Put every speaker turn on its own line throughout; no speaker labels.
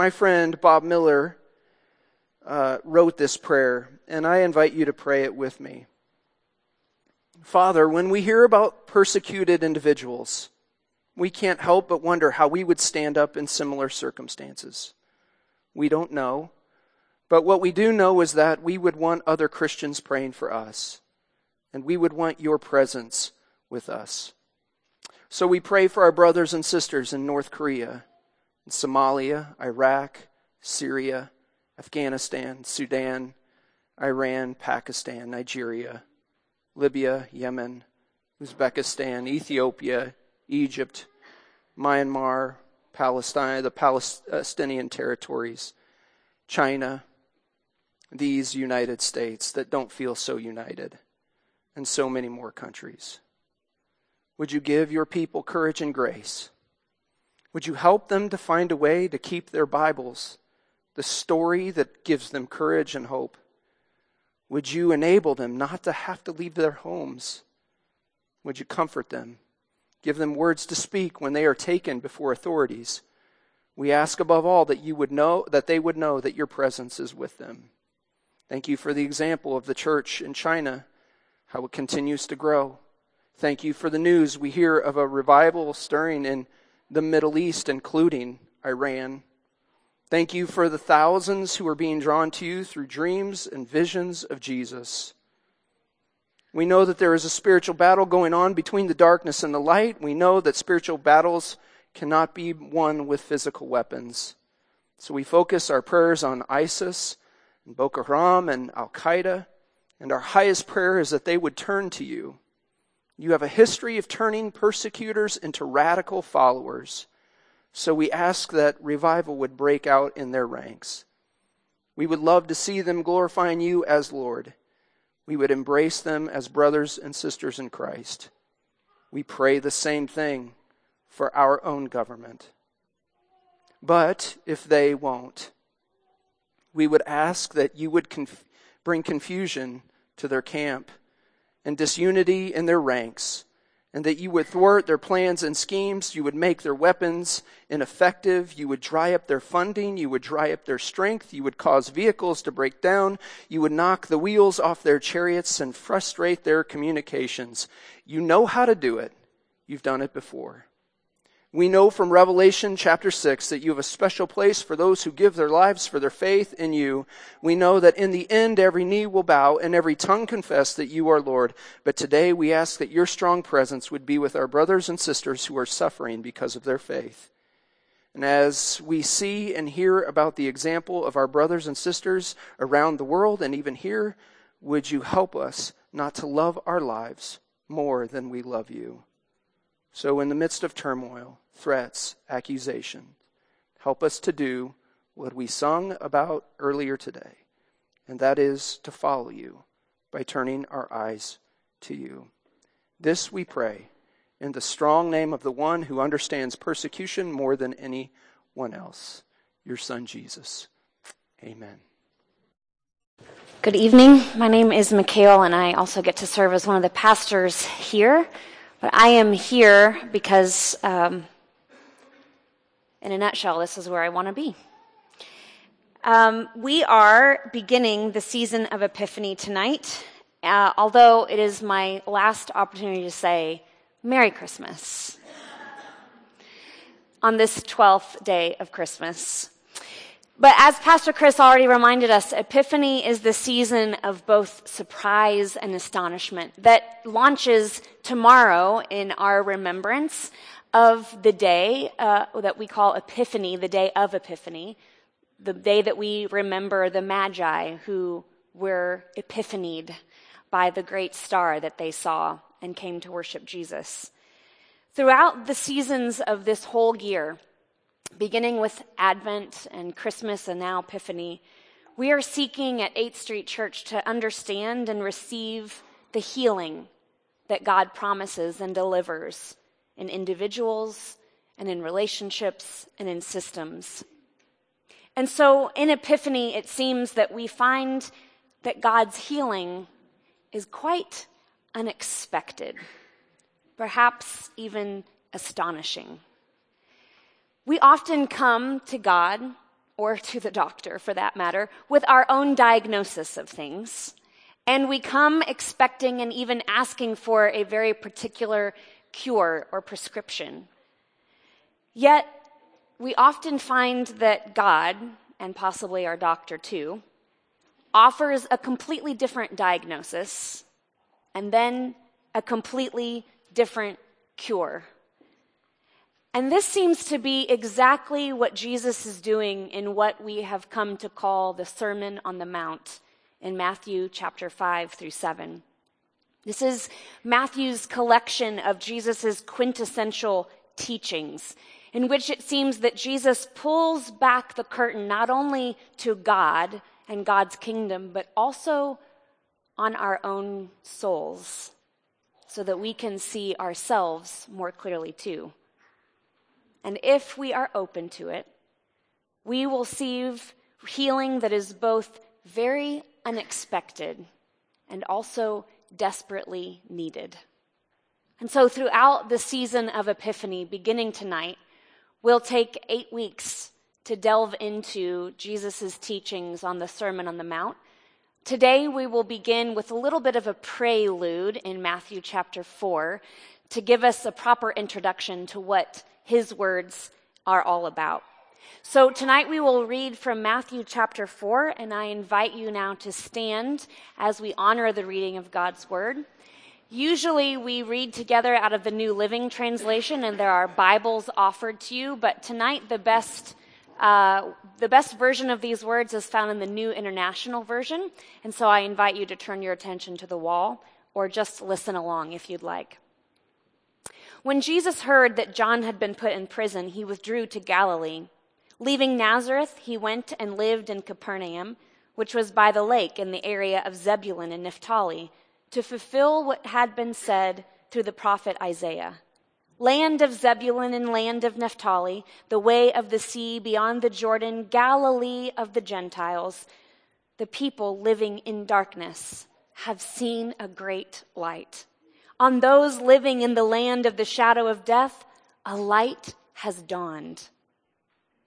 My friend Bob Miller uh, wrote this prayer, and I invite you to pray it with me. Father, when we hear about persecuted individuals, we can't help but wonder how we would stand up in similar circumstances. We don't know. But what we do know is that we would want other Christians praying for us, and we would want your presence with us. So we pray for our brothers and sisters in North Korea, Somalia, Iraq, Syria, Afghanistan, Sudan, Iran, Pakistan, Nigeria, Libya, Yemen, Uzbekistan, Ethiopia, Egypt, Myanmar, Palestine, the Palestinian territories, China, these United States that don't feel so united, and so many more countries. Would you give your people courage and grace? Would you help them to find a way to keep their Bibles, the story that gives them courage and hope? Would you enable them not to have to leave their homes? Would you comfort them? Give them words to speak when they are taken before authorities. We ask above all that you would know that they would know that your presence is with them. Thank you for the example of the church in China, how it continues to grow. Thank you for the news we hear of a revival stirring in the Middle East, including Iran. Thank you for the thousands who are being drawn to you through dreams and visions of Jesus. We know that there is a spiritual battle going on between the darkness and the light. We know that spiritual battles cannot be won with physical weapons. So we focus our prayers on ISIS and Boko Haram and Al Qaeda. And our highest prayer is that they would turn to you. You have a history of turning persecutors into radical followers. So we ask that revival would break out in their ranks. We would love to see them glorifying you as Lord. We would embrace them as brothers and sisters in Christ. We pray the same thing for our own government. But if they won't, we would ask that you would conf- bring confusion to their camp and disunity in their ranks, and that you would thwart their plans and schemes, you would make their weapons ineffective, you would dry up their funding, you would dry up their strength, you would cause vehicles to break down, you would knock the wheels off their chariots and frustrate their communications. You know how to do it. You've done it before. We know from Revelation chapter 6 that you have a special place for those who give their lives for their faith in you. We know that in the end every knee will bow and every tongue confess that you are Lord. But today we ask that your strong presence would be with our brothers and sisters who are suffering because of their faith. And as we see and hear about the example of our brothers and sisters around the world and even here, would you help us not to love our lives more than we love you? So, in the midst of turmoil, threats, accusation, help us to do what we sung about earlier today, and that is to follow you by turning our eyes to you. This we pray in the strong name of the one who understands persecution more than anyone else, your Son Jesus. Amen.
Good evening. My name is Mikhail, and I also get to serve as one of the pastors here. But I am here because, um, in a nutshell, this is where I want to be. Um, we are beginning the season of Epiphany tonight, uh, although it is my last opportunity to say Merry Christmas on this 12th day of Christmas. But as Pastor Chris already reminded us, Epiphany is the season of both surprise and astonishment that launches tomorrow in our remembrance of the day uh, that we call Epiphany, the day of Epiphany, the day that we remember the Magi who were epiphanied by the great star that they saw and came to worship Jesus. Throughout the seasons of this whole year, beginning with Advent and Christmas and now Epiphany, we are seeking at 8th Street Church to understand and receive the healing that God promises and delivers in individuals and in relationships and in systems. And so in Epiphany, it seems that we find that God's healing is quite unexpected, perhaps even astonishing. We often come to God or to the doctor for that matter, with our own diagnosis of things. And we come expecting and even asking for a very particular cure or prescription. Yet, we often find that God, and possibly our doctor too, offers a completely different diagnosis and then a completely different cure. And this seems to be exactly what Jesus is doing in what we have come to call the Sermon on the Mount in Matthew chapter 5 through 7. This is Matthew's collection of Jesus' quintessential teachings, in which it seems that Jesus pulls back the curtain not only to God and God's kingdom, but also on our own souls, so that we can see ourselves more clearly too. And if we are open to it, we will see healing that is both very unexpected and also desperately needed. And so, throughout the season of Epiphany, beginning tonight, we'll take eight weeks to delve into Jesus' teachings on the Sermon on the Mount. Today, we will begin with a little bit of a prelude in Matthew chapter 4 to give us a proper introduction to what his words are all about. So tonight we will read from Matthew chapter 4, and I invite you now to stand as we honor the reading of God's word. Usually we read together out of the New Living Translation, and there are Bibles offered to you, but tonight the best uh, the best version of these words is found in the New International Version, and so I invite you to turn your attention to the wall or just listen along if you'd like. When Jesus heard that John had been put in prison, he withdrew to Galilee. Leaving Nazareth, he went and lived in Capernaum, which was by the lake in the area of Zebulun and Naphtali, to fulfill what had been said through the prophet Isaiah. Land of Zebulun and land of Naphtali, the way of the sea beyond the Jordan, Galilee of the Gentiles, the people living in darkness have seen a great light. On those living in the land of the shadow of death, a light has dawned.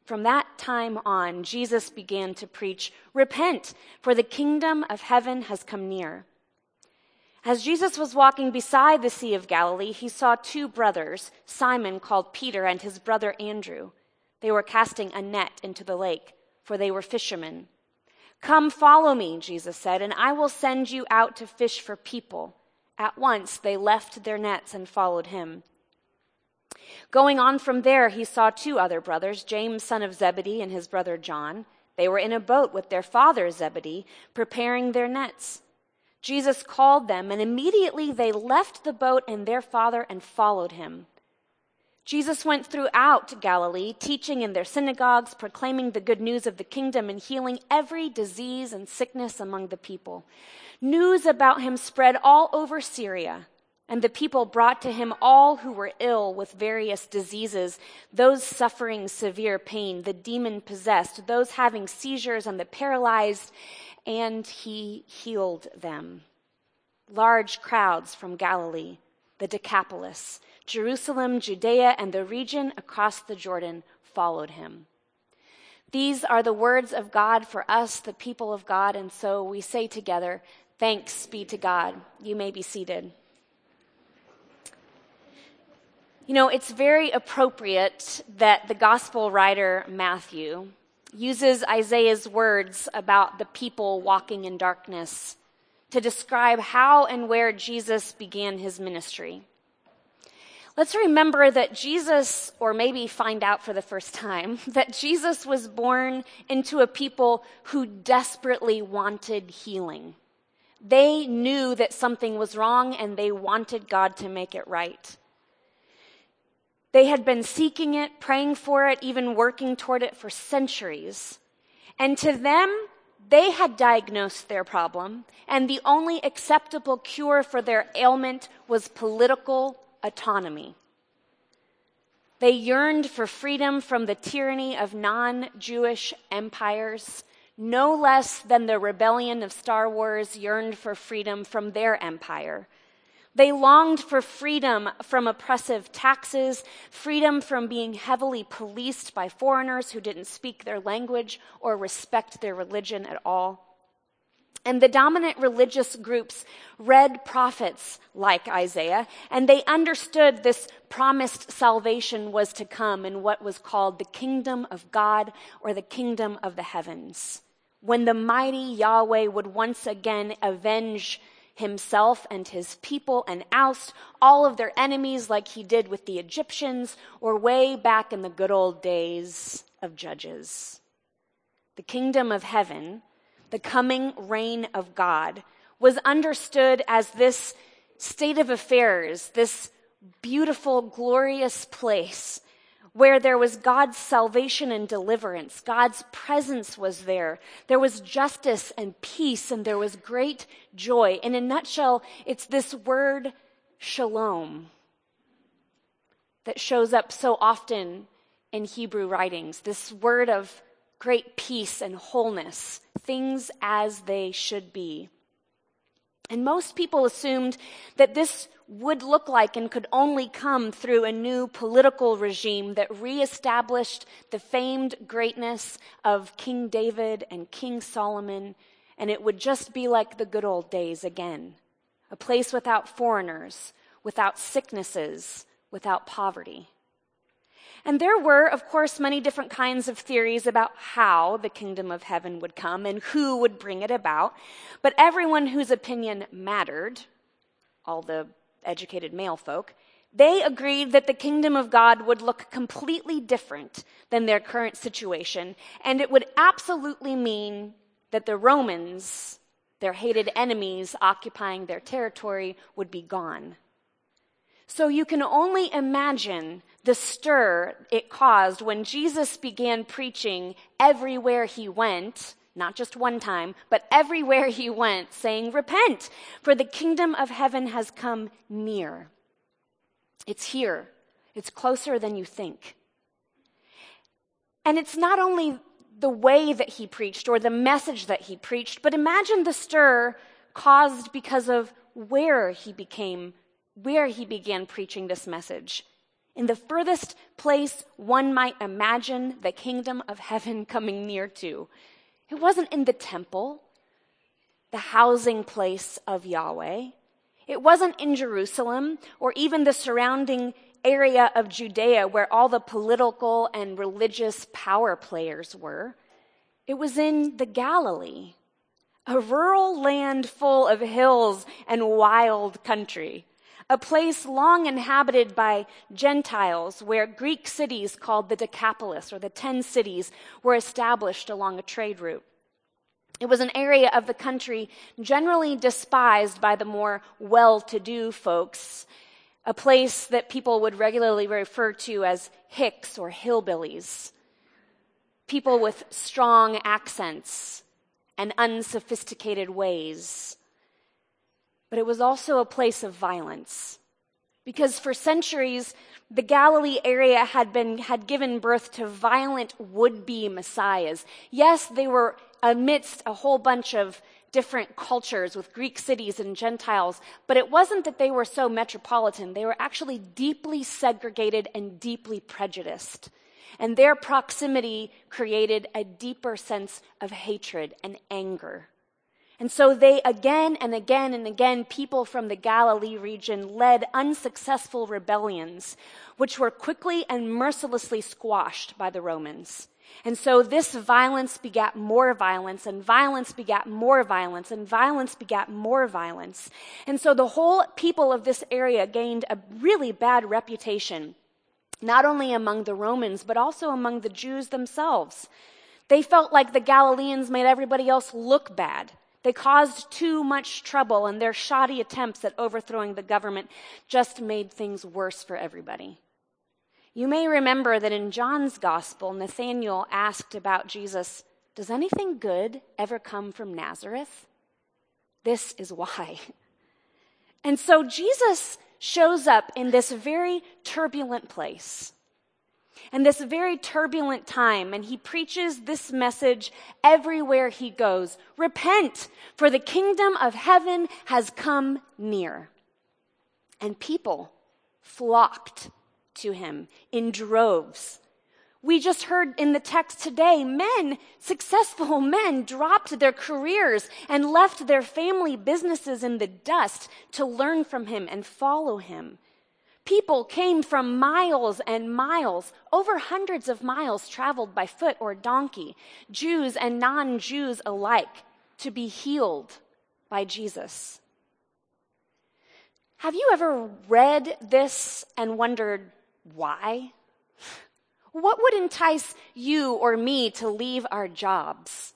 From that time on, Jesus began to preach, Repent, for the kingdom of heaven has come near. As Jesus was walking beside the Sea of Galilee, he saw two brothers, Simon called Peter and his brother Andrew. They were casting a net into the lake, for they were fishermen. Come follow me, Jesus said, and I will send you out to fish for people. At once they left their nets and followed him. Going on from there, he saw two other brothers, James, son of Zebedee, and his brother John. They were in a boat with their father Zebedee, preparing their nets. Jesus called them, and immediately they left the boat and their father and followed him. Jesus went throughout Galilee, teaching in their synagogues, proclaiming the good news of the kingdom, and healing every disease and sickness among the people. News about him spread all over Syria, and the people brought to him all who were ill with various diseases, those suffering severe pain, the demon possessed, those having seizures, and the paralyzed, and he healed them. Large crowds from Galilee, the Decapolis, Jerusalem, Judea, and the region across the Jordan followed him. These are the words of God for us, the people of God, and so we say together, Thanks be to God. You may be seated. You know, it's very appropriate that the gospel writer Matthew uses Isaiah's words about the people walking in darkness to describe how and where Jesus began his ministry. Let's remember that Jesus, or maybe find out for the first time, that Jesus was born into a people who desperately wanted healing. They knew that something was wrong and they wanted God to make it right. They had been seeking it, praying for it, even working toward it for centuries. And to them, they had diagnosed their problem, and the only acceptable cure for their ailment was political autonomy. They yearned for freedom from the tyranny of non Jewish empires no less than the rebellion of Star Wars yearned for freedom from their empire. They longed for freedom from oppressive taxes, freedom from being heavily policed by foreigners who didn't speak their language or respect their religion at all. And the dominant religious groups read prophets like Isaiah, and they understood this promised salvation was to come in what was called the kingdom of God or the kingdom of the heavens. When the mighty Yahweh would once again avenge himself and his people and oust all of their enemies like he did with the Egyptians or way back in the good old days of Judges. The kingdom of heaven the coming reign of God, was understood as this state of affairs, this beautiful, glorious place where there was God's salvation and deliverance. God's presence was there. There was justice and peace, and there was great joy. In a nutshell, it's this word shalom that shows up so often in Hebrew writings. This word of great peace and wholeness, things as they should be. And most people assumed that this would look like and could only come through a new political regime that reestablished the famed greatness of King David and King Solomon, and it would just be like the good old days again a place without foreigners, without sicknesses, without poverty. And there were, of course, many different kinds of theories about how the kingdom of heaven would come and who would bring it about. But everyone whose opinion mattered, all the educated male folk, they agreed that the kingdom of God would look completely different than their current situation, and it would absolutely mean that the Romans, their hated enemies occupying their territory, would be gone. So you can only imagine the stir it caused when Jesus began preaching everywhere he went, not just one time, but everywhere he went, saying, Repent, for the kingdom of heaven has come near. It's here, it's closer than you think. And it's not only the way that he preached or the message that he preached, but imagine the stir caused because of where he became, where he began preaching this message. In the furthest place one might imagine the kingdom of heaven coming near to. It wasn't in the temple, the housing place of Yahweh. It wasn't in Jerusalem or even the surrounding area of Judea where all the political and religious power players were. It was in the Galilee, a rural land full of hills and wild country a place long inhabited by Gentiles, where Greek cities called the Decapolis, or the Ten Cities, were established along a trade route. It was an area of the country generally despised by the more well to do folks, a place that people would regularly refer to as hicks or hillbillies, people with strong accents and unsophisticated ways but it was also a place of violence. Because for centuries, the Galilee area had been, had given birth to violent would-be messiahs. Yes, they were amidst a whole bunch of different cultures with Greek cities and Gentiles, but it wasn't that they were so metropolitan. They were actually deeply segregated and deeply prejudiced. And their proximity created a deeper sense of hatred and anger. And so they again and again and again, people from the Galilee region led unsuccessful rebellions, which were quickly and mercilessly squashed by the Romans. And so this violence begat more violence, and violence begat more violence, and violence begat more violence. And so the whole people of this area gained a really bad reputation, not only among the Romans, but also among the Jews themselves. They felt like the Galileans made everybody else look bad. They caused too much trouble, and their shoddy attempts at overthrowing the government just made things worse for everybody. You may remember that in John's gospel, Nathanael asked about Jesus, Does anything good ever come from Nazareth? This is why. And so Jesus shows up in this very turbulent place and this very turbulent time, and he preaches this message everywhere he goes. Repent, for the kingdom of heaven has come near. and people flocked to him in droves. We just heard in the text today, men, successful men, dropped their careers and left their family businesses in the dust to learn from him and follow him. People came from miles and miles, over hundreds of miles traveled by foot or donkey, Jews and non Jews alike, to be healed by Jesus. Have you ever read this and wondered why? What would entice you or me to leave our jobs?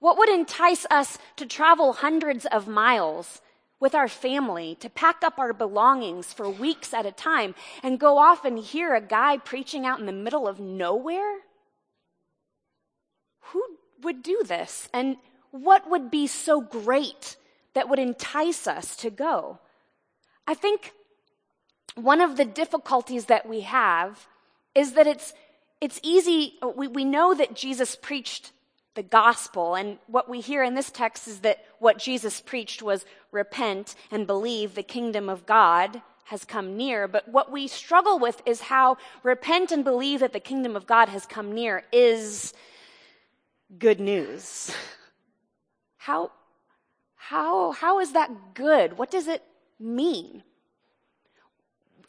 What would entice us to travel hundreds of miles with our family, to pack up our belongings for weeks at a time and go off and hear a guy preaching out in the middle of nowhere? Who would do this? And what would be so great that would entice us to go? I think one of the difficulties that we have is that it's, it's easy, we, we know that Jesus preached the gospel, and what we hear in this text is that what Jesus preached was repent and believe the kingdom of God has come near. But what we struggle with is how repent and believe that the kingdom of God has come near is good news. How, how, how is that good? What does it mean?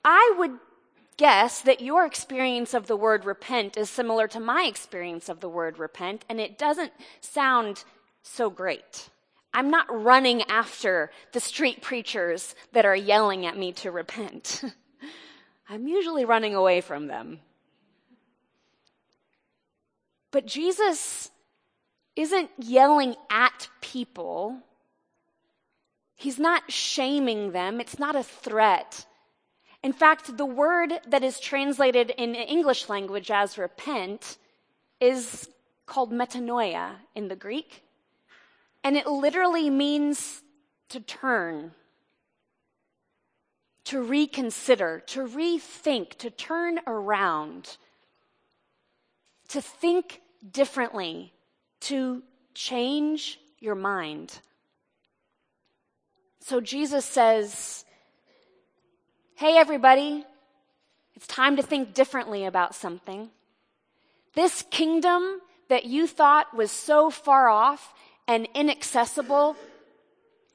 I would guess that your experience of the word repent is similar to my experience of the word repent, and it doesn't sound so great. I'm not running after the street preachers that are yelling at me to repent. I'm usually running away from them. But Jesus isn't yelling at people. He's not shaming them. It's not a threat. In fact, the word that is translated in English language as repent is called metanoia in the Greek. And it literally means to turn, to reconsider, to rethink, to turn around, to think differently, to change your mind. So Jesus says, Hey, everybody, it's time to think differently about something. This kingdom that you thought was so far off and inaccessible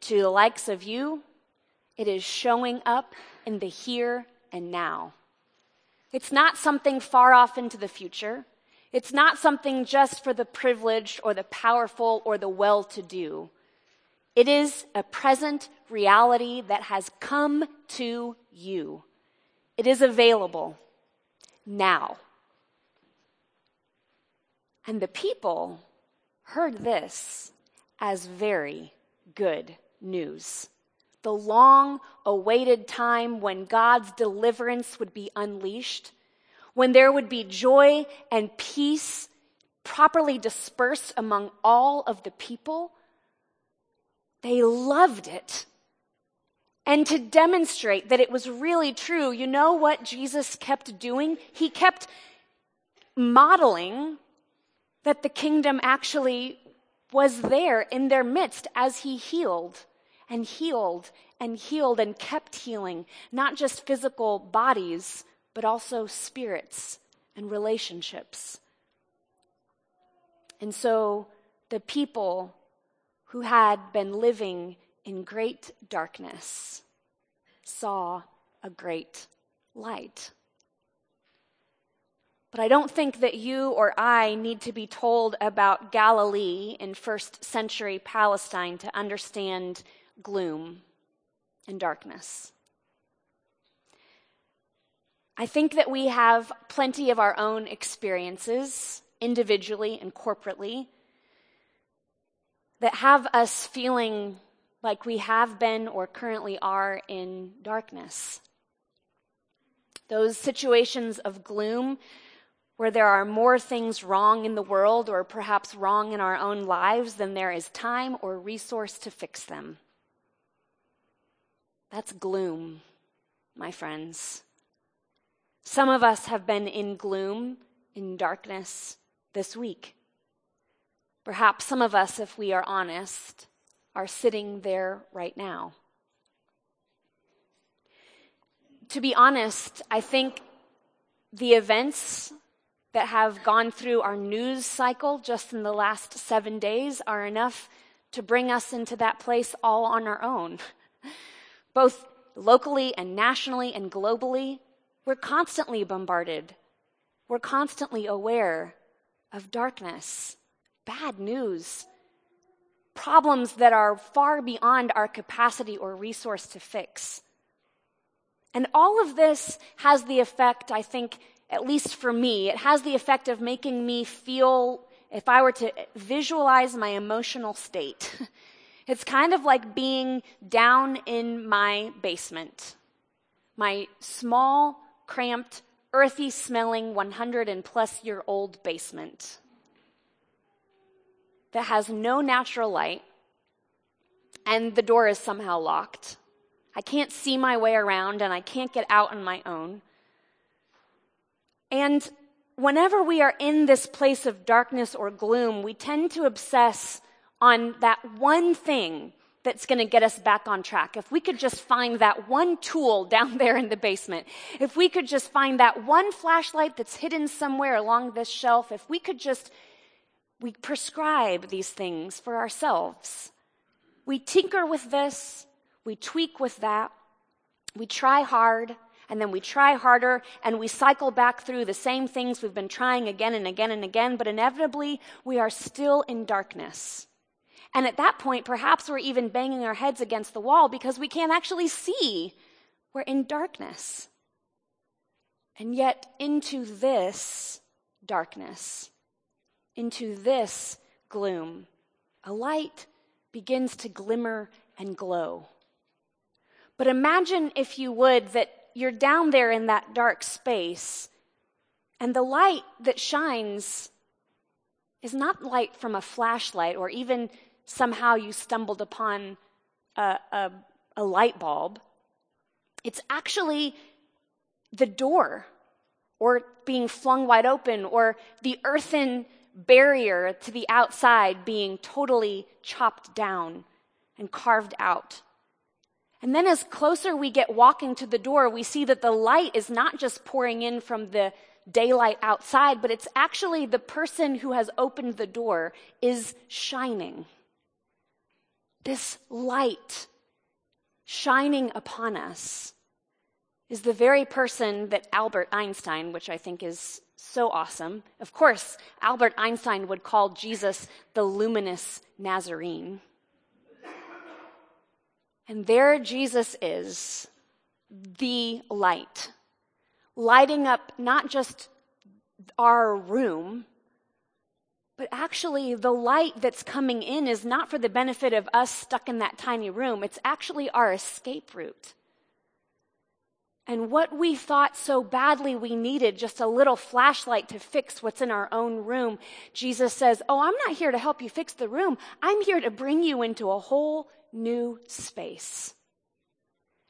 to the likes of you, it is showing up in the here and now. It's not something far off into the future. It's not something just for the privileged or the powerful or the well to do. It is a present reality that has come to you. It is available now. And the people heard this as very good news. The long awaited time when God's deliverance would be unleashed, when there would be joy and peace properly dispersed among all of the people they loved it. And to demonstrate that it was really true, you know what Jesus kept doing? He kept modeling that the kingdom actually was there in their midst as he healed and healed and healed and kept healing, not just physical bodies, but also spirits and relationships. And so the people who had been living in great darkness saw a great light. But I don't think that you or I need to be told about Galilee in first century Palestine to understand gloom and darkness. I think that we have plenty of our own experiences, individually and corporately, that have us feeling like we have been or currently are in darkness. Those situations of gloom where there are more things wrong in the world or perhaps wrong in our own lives than there is time or resource to fix them. That's gloom, my friends. Some of us have been in gloom, in darkness this week. Perhaps some of us, if we are honest, are sitting there right now. To be honest, I think the events that have gone through our news cycle just in the last seven days are enough to bring us into that place all on our own. Both locally and nationally and globally, we're constantly bombarded. We're constantly aware of darkness, bad news, problems that are far beyond our capacity or resource to fix. And all of this has the effect, I think, at least for me, it has the effect of making me feel, if I were to visualize my emotional state, it's kind of like being down in my basement, my small, cramped, earthy smelling 100 and plus year old basement that has no natural light and the door is somehow locked. I can't see my way around and I can't get out on my own. And whenever we are in this place of darkness or gloom, we tend to obsess on that one thing that's going to get us back on track. If we could just find that one tool down there in the basement, if we could just find that one flashlight that's hidden somewhere along this shelf, if we could just, we prescribe these things for ourselves. We tinker with this, we tweak with that, we try hard, and then we try harder, and we cycle back through the same things we've been trying again and again and again, but inevitably we are still in darkness. And at that point, perhaps we're even banging our heads against the wall because we can't actually see. We're in darkness. And yet, into this darkness, into this gloom, a light begins to glimmer and glow. But imagine, if you would, that you're down there in that dark space, and the light that shines is not light from a flashlight or even somehow you stumbled upon a, a, a light bulb. It's actually the door or being flung wide open or the earthen barrier to the outside being totally chopped down and carved out. And then, as closer we get walking to the door, we see that the light is not just pouring in from the daylight outside, but it's actually the person who has opened the door is shining. This light shining upon us is the very person that Albert Einstein, which I think is so awesome. Of course, Albert Einstein would call Jesus the luminous Nazarene. And there Jesus is, the light, lighting up not just our room, but actually, the light that's coming in is not for the benefit of us stuck in that tiny room. It's actually our escape route. And what we thought so badly we needed, just a little flashlight to fix what's in our own room, Jesus says, Oh, I'm not here to help you fix the room. I'm here to bring you into a whole new space.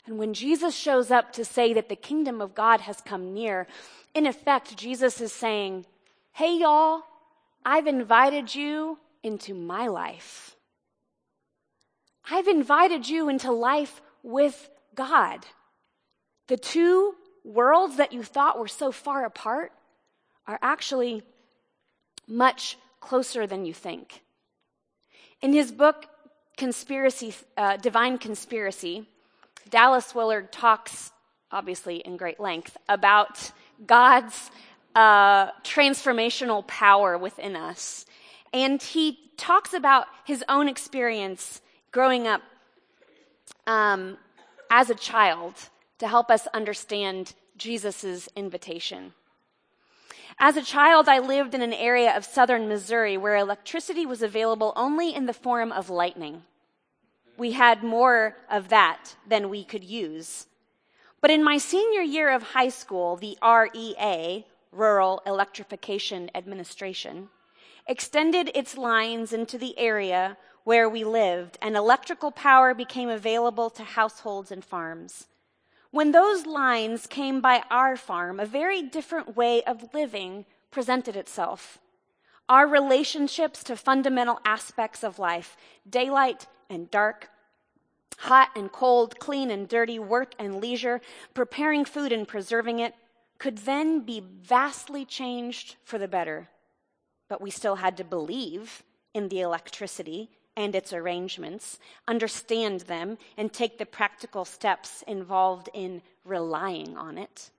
And when Jesus shows up to say that the kingdom of God has come near, in effect, Jesus is saying, Hey, y'all, I've invited you into my life. I've invited you into life with God. The two worlds that you thought were so far apart are actually much closer than you think. In his book, Conspiracy, uh, Divine Conspiracy, Dallas Willard talks, obviously in great length, about God's uh, transformational power within us. And he talks about his own experience growing up um, as a child to help us understand Jesus' invitation. As a child, I lived in an area of southern Missouri where electricity was available only in the form of lightning. We had more of that than we could use. But in my senior year of high school, the REA, Rural Electrification Administration, extended its lines into the area where we lived, and electrical power became available to households and farms. When those lines came by our farm, a very different way of living presented itself. Our relationships to fundamental aspects of life, daylight and dark, hot and cold, clean and dirty, work and leisure, preparing food and preserving it, could then be vastly changed for the better. But we still had to believe in the electricity and its arrangements, understand them, and take the practical steps involved in relying on it.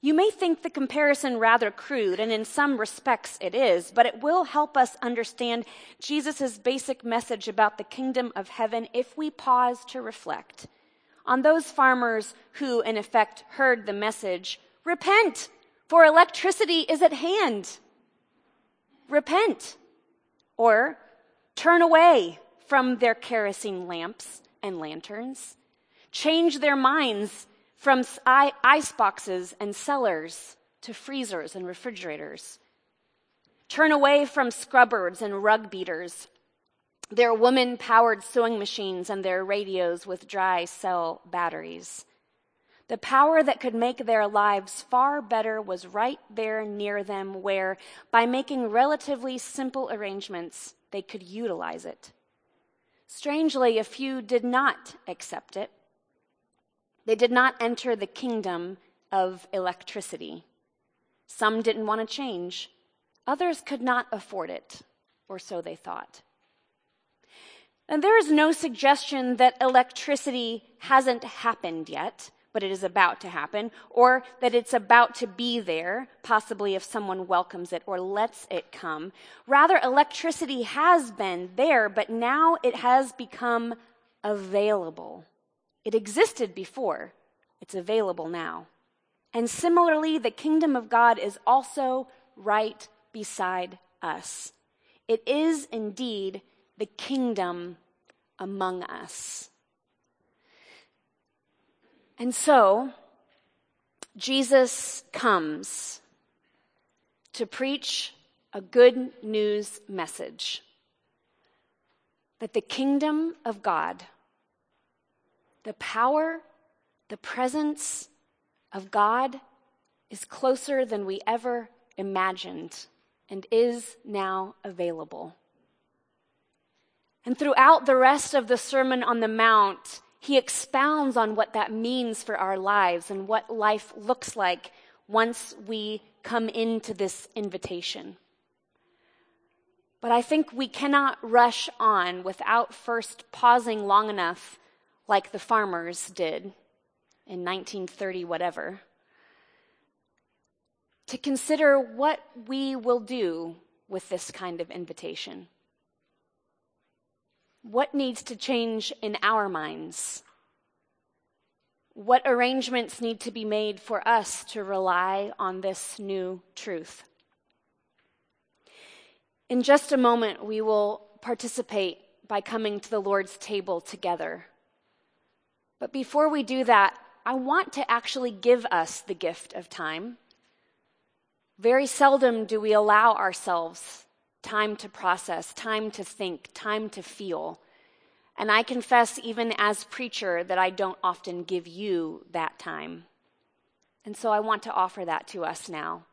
You may think the comparison rather crude, and in some respects it is, but it will help us understand Jesus' basic message about the kingdom of heaven if we pause to reflect on those farmers who, in effect, heard the message Repent, for electricity is at hand. Repent. Or turn away from their kerosene lamps and lanterns. Change their minds from ice boxes and cellars to freezers and refrigerators. Turn away from scrubbers and rug beaters, their woman powered sewing machines and their radios with dry cell batteries. The power that could make their lives far better was right there near them, where, by making relatively simple arrangements, they could utilize it. Strangely, a few did not accept it. They did not enter the kingdom of electricity. Some didn't want to change, others could not afford it, or so they thought. And there is no suggestion that electricity hasn't happened yet, but it is about to happen, or that it's about to be there, possibly if someone welcomes it or lets it come. Rather, electricity has been there, but now it has become available. It existed before, it's available now. And similarly, the kingdom of God is also right beside us. It is indeed the kingdom among us. And so, Jesus comes to preach a good news message that the kingdom of God the power, the presence of God is closer than we ever imagined and is now available. And throughout the rest of the Sermon on the Mount, he expounds on what that means for our lives and what life looks like once we come into this invitation. But I think we cannot rush on without first pausing long enough like the farmers did in 1930, whatever, to consider what we will do with this kind of invitation. What needs to change in our minds? What arrangements need to be made for us to rely on this new truth? In just a moment, we will participate by coming to the Lord's table together. But before we do that, I want to actually give us the gift of time. Very seldom do we allow ourselves time to process, time to think, time to feel. And I confess, even as preacher, that I don't often give you that time. And so I want to offer that to us now.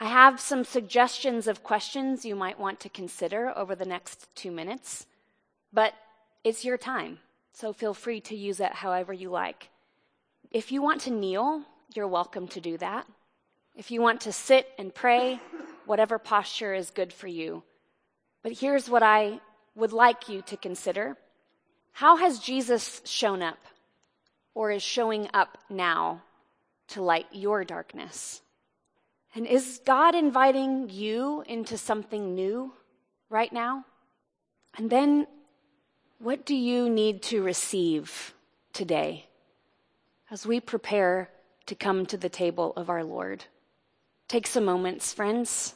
I have some suggestions of questions you might want to consider over the next two minutes, but it's your time. So feel free to use it however you like. If you want to kneel, you're welcome to do that. If you want to sit and pray, whatever posture is good for you. But here's what I would like you to consider How has Jesus shown up or is showing up now to light your darkness? And is God inviting you into something new right now? And then what do you need to receive today as we prepare to come to the table of our Lord? Take some moments, friends,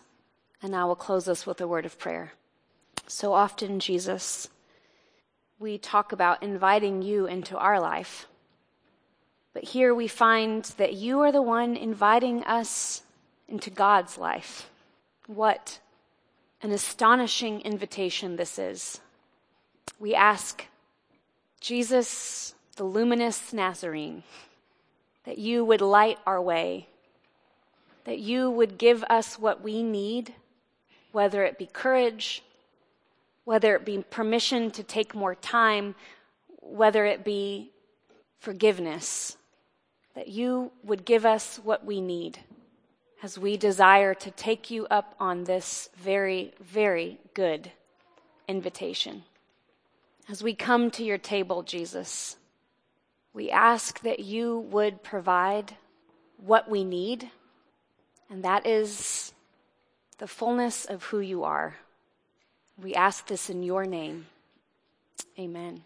and I will close us with a word of prayer. So often, Jesus, we talk about inviting you into our life. But here we find that you are the one inviting us into God's life. What an astonishing invitation this is we ask, Jesus, the luminous Nazarene, that you would light our way, that you would give us what we need, whether it be courage, whether it be permission to take more time, whether it be forgiveness, that you would give us what we need as we desire to take you up on this very, very good invitation. As we come to your table, Jesus, we ask that you would provide what we need, and that is the fullness of who you are. We ask this in your name. Amen.